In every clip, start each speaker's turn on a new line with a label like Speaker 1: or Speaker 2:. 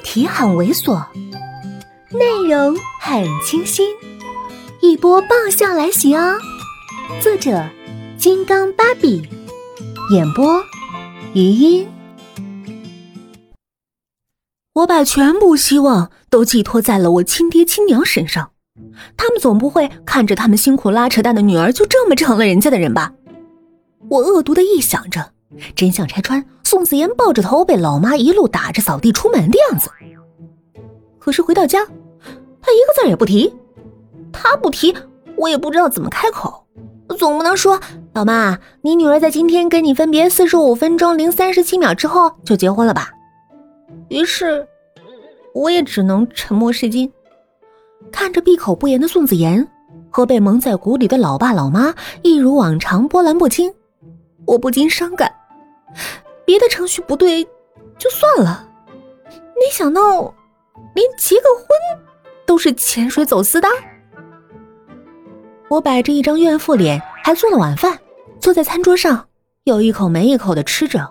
Speaker 1: 题很猥琐，内容很清新，一波爆笑来袭哦！作者：金刚芭比，演播：余音。我把全部希望都寄托在了我亲爹亲娘身上，他们总不会看着他们辛苦拉扯大的女儿就这么成了人家的人吧？我恶毒的臆想着，真相拆穿。宋子妍抱着头被老妈一路打着扫地出门的样子，可是回到家，他一个字也不提。他不提，我也不知道怎么开口。总不能说老妈，你女儿在今天跟你分别四十五分钟零三十七秒之后就结婚了吧？于是，我也只能沉默是金，看着闭口不言的宋子妍和被蒙在鼓里的老爸老妈一如往常波澜不惊，我不禁伤感。别的程序不对，就算了，没想到连结个婚都是潜水走私的。我摆着一张怨妇脸，还做了晚饭，坐在餐桌上，有一口没一口的吃着。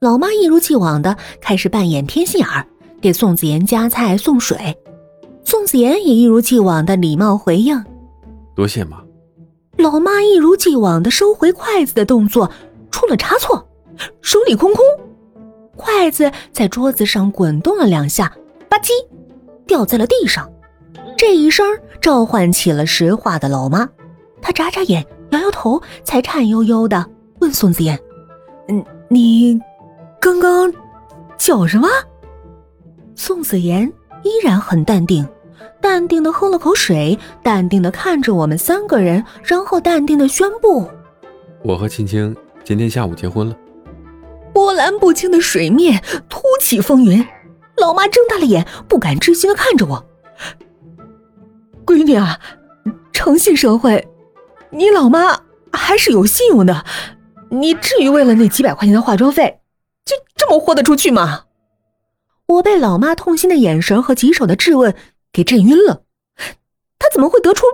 Speaker 1: 老妈一如既往的开始扮演偏心眼儿，给宋子妍夹菜送水。宋子妍也一如既往的礼貌回应：“
Speaker 2: 多谢妈。”
Speaker 1: 老妈一如既往的收回筷子的动作出了差错。手里空空，筷子在桌子上滚动了两下，吧唧，掉在了地上。这一声召唤起了石化的老妈，她眨眨眼，摇摇头，才颤悠悠的问宋子妍：“嗯，你刚刚叫什么？”宋子妍依然很淡定，淡定的喝了口水，淡定的看着我们三个人，然后淡定的宣布：“
Speaker 2: 我和青青今天下午结婚了。”
Speaker 1: 蓝不清的水面突起风云，老妈睁大了眼，不敢置信的看着我。闺女啊，诚信社会，你老妈还是有信用的，你至于为了那几百块钱的化妆费，就这么豁得出去吗？我被老妈痛心的眼神和棘手的质问给震晕了，她怎么会得出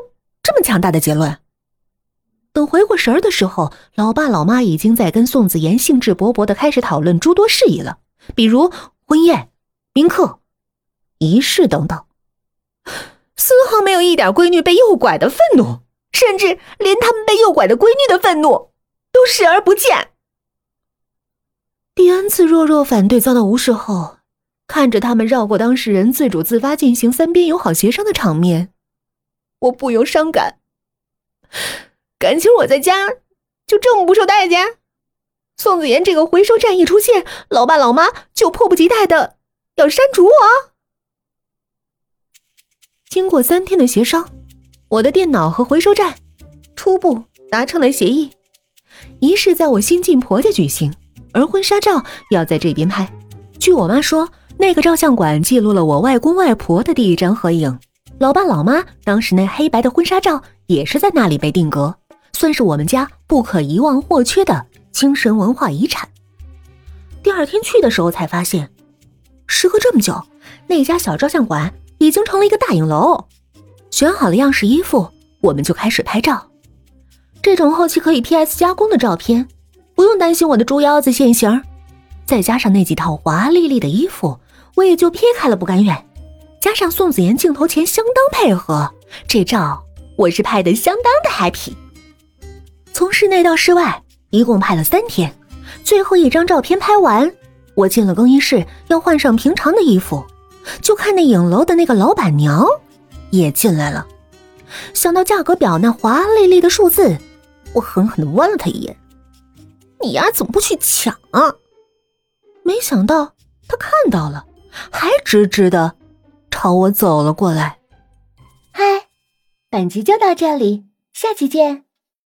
Speaker 1: 这么强大的结论？等回过神儿的时候，老爸老妈已经在跟宋子妍兴致勃勃的开始讨论诸多事宜了，比如婚宴、宾客、仪式等等，丝毫没有一点闺女被诱拐的愤怒，甚至连他们被诱拐的闺女的愤怒都视而不见。第 n 次弱弱反对遭到无视后，看着他们绕过当事人自主自发进行三边友好协商的场面，我不由伤感。感情我在家就这么不受待见？宋子妍这个回收站一出现，老爸老妈就迫不及待的要删除我。经过三天的协商，我的电脑和回收站初步达成了协议，仪式在我新晋婆家举行，而婚纱照要在这边拍。据我妈说，那个照相馆记录了我外公外婆的第一张合影，老爸老妈当时那黑白的婚纱照也是在那里被定格。算是我们家不可遗忘或缺的精神文化遗产。第二天去的时候才发现，时隔这么久，那家小照相馆已经成了一个大影楼。选好了样式衣服，我们就开始拍照。这种后期可以 PS 加工的照片，不用担心我的猪腰子现形。再加上那几套华丽丽的衣服，我也就撇开了不甘愿。加上宋子妍镜头前相当配合，这照我是拍的相当的 happy。从室内到室外，一共拍了三天，最后一张照片拍完，我进了更衣室，要换上平常的衣服，就看那影楼的那个老板娘也进来了。想到价格表那华丽丽的数字，我狠狠的剜了他一眼：“你丫怎么不去抢啊？”没想到他看到了，还直直的朝我走了过来。
Speaker 3: 嗨，本集就到这里，下期见。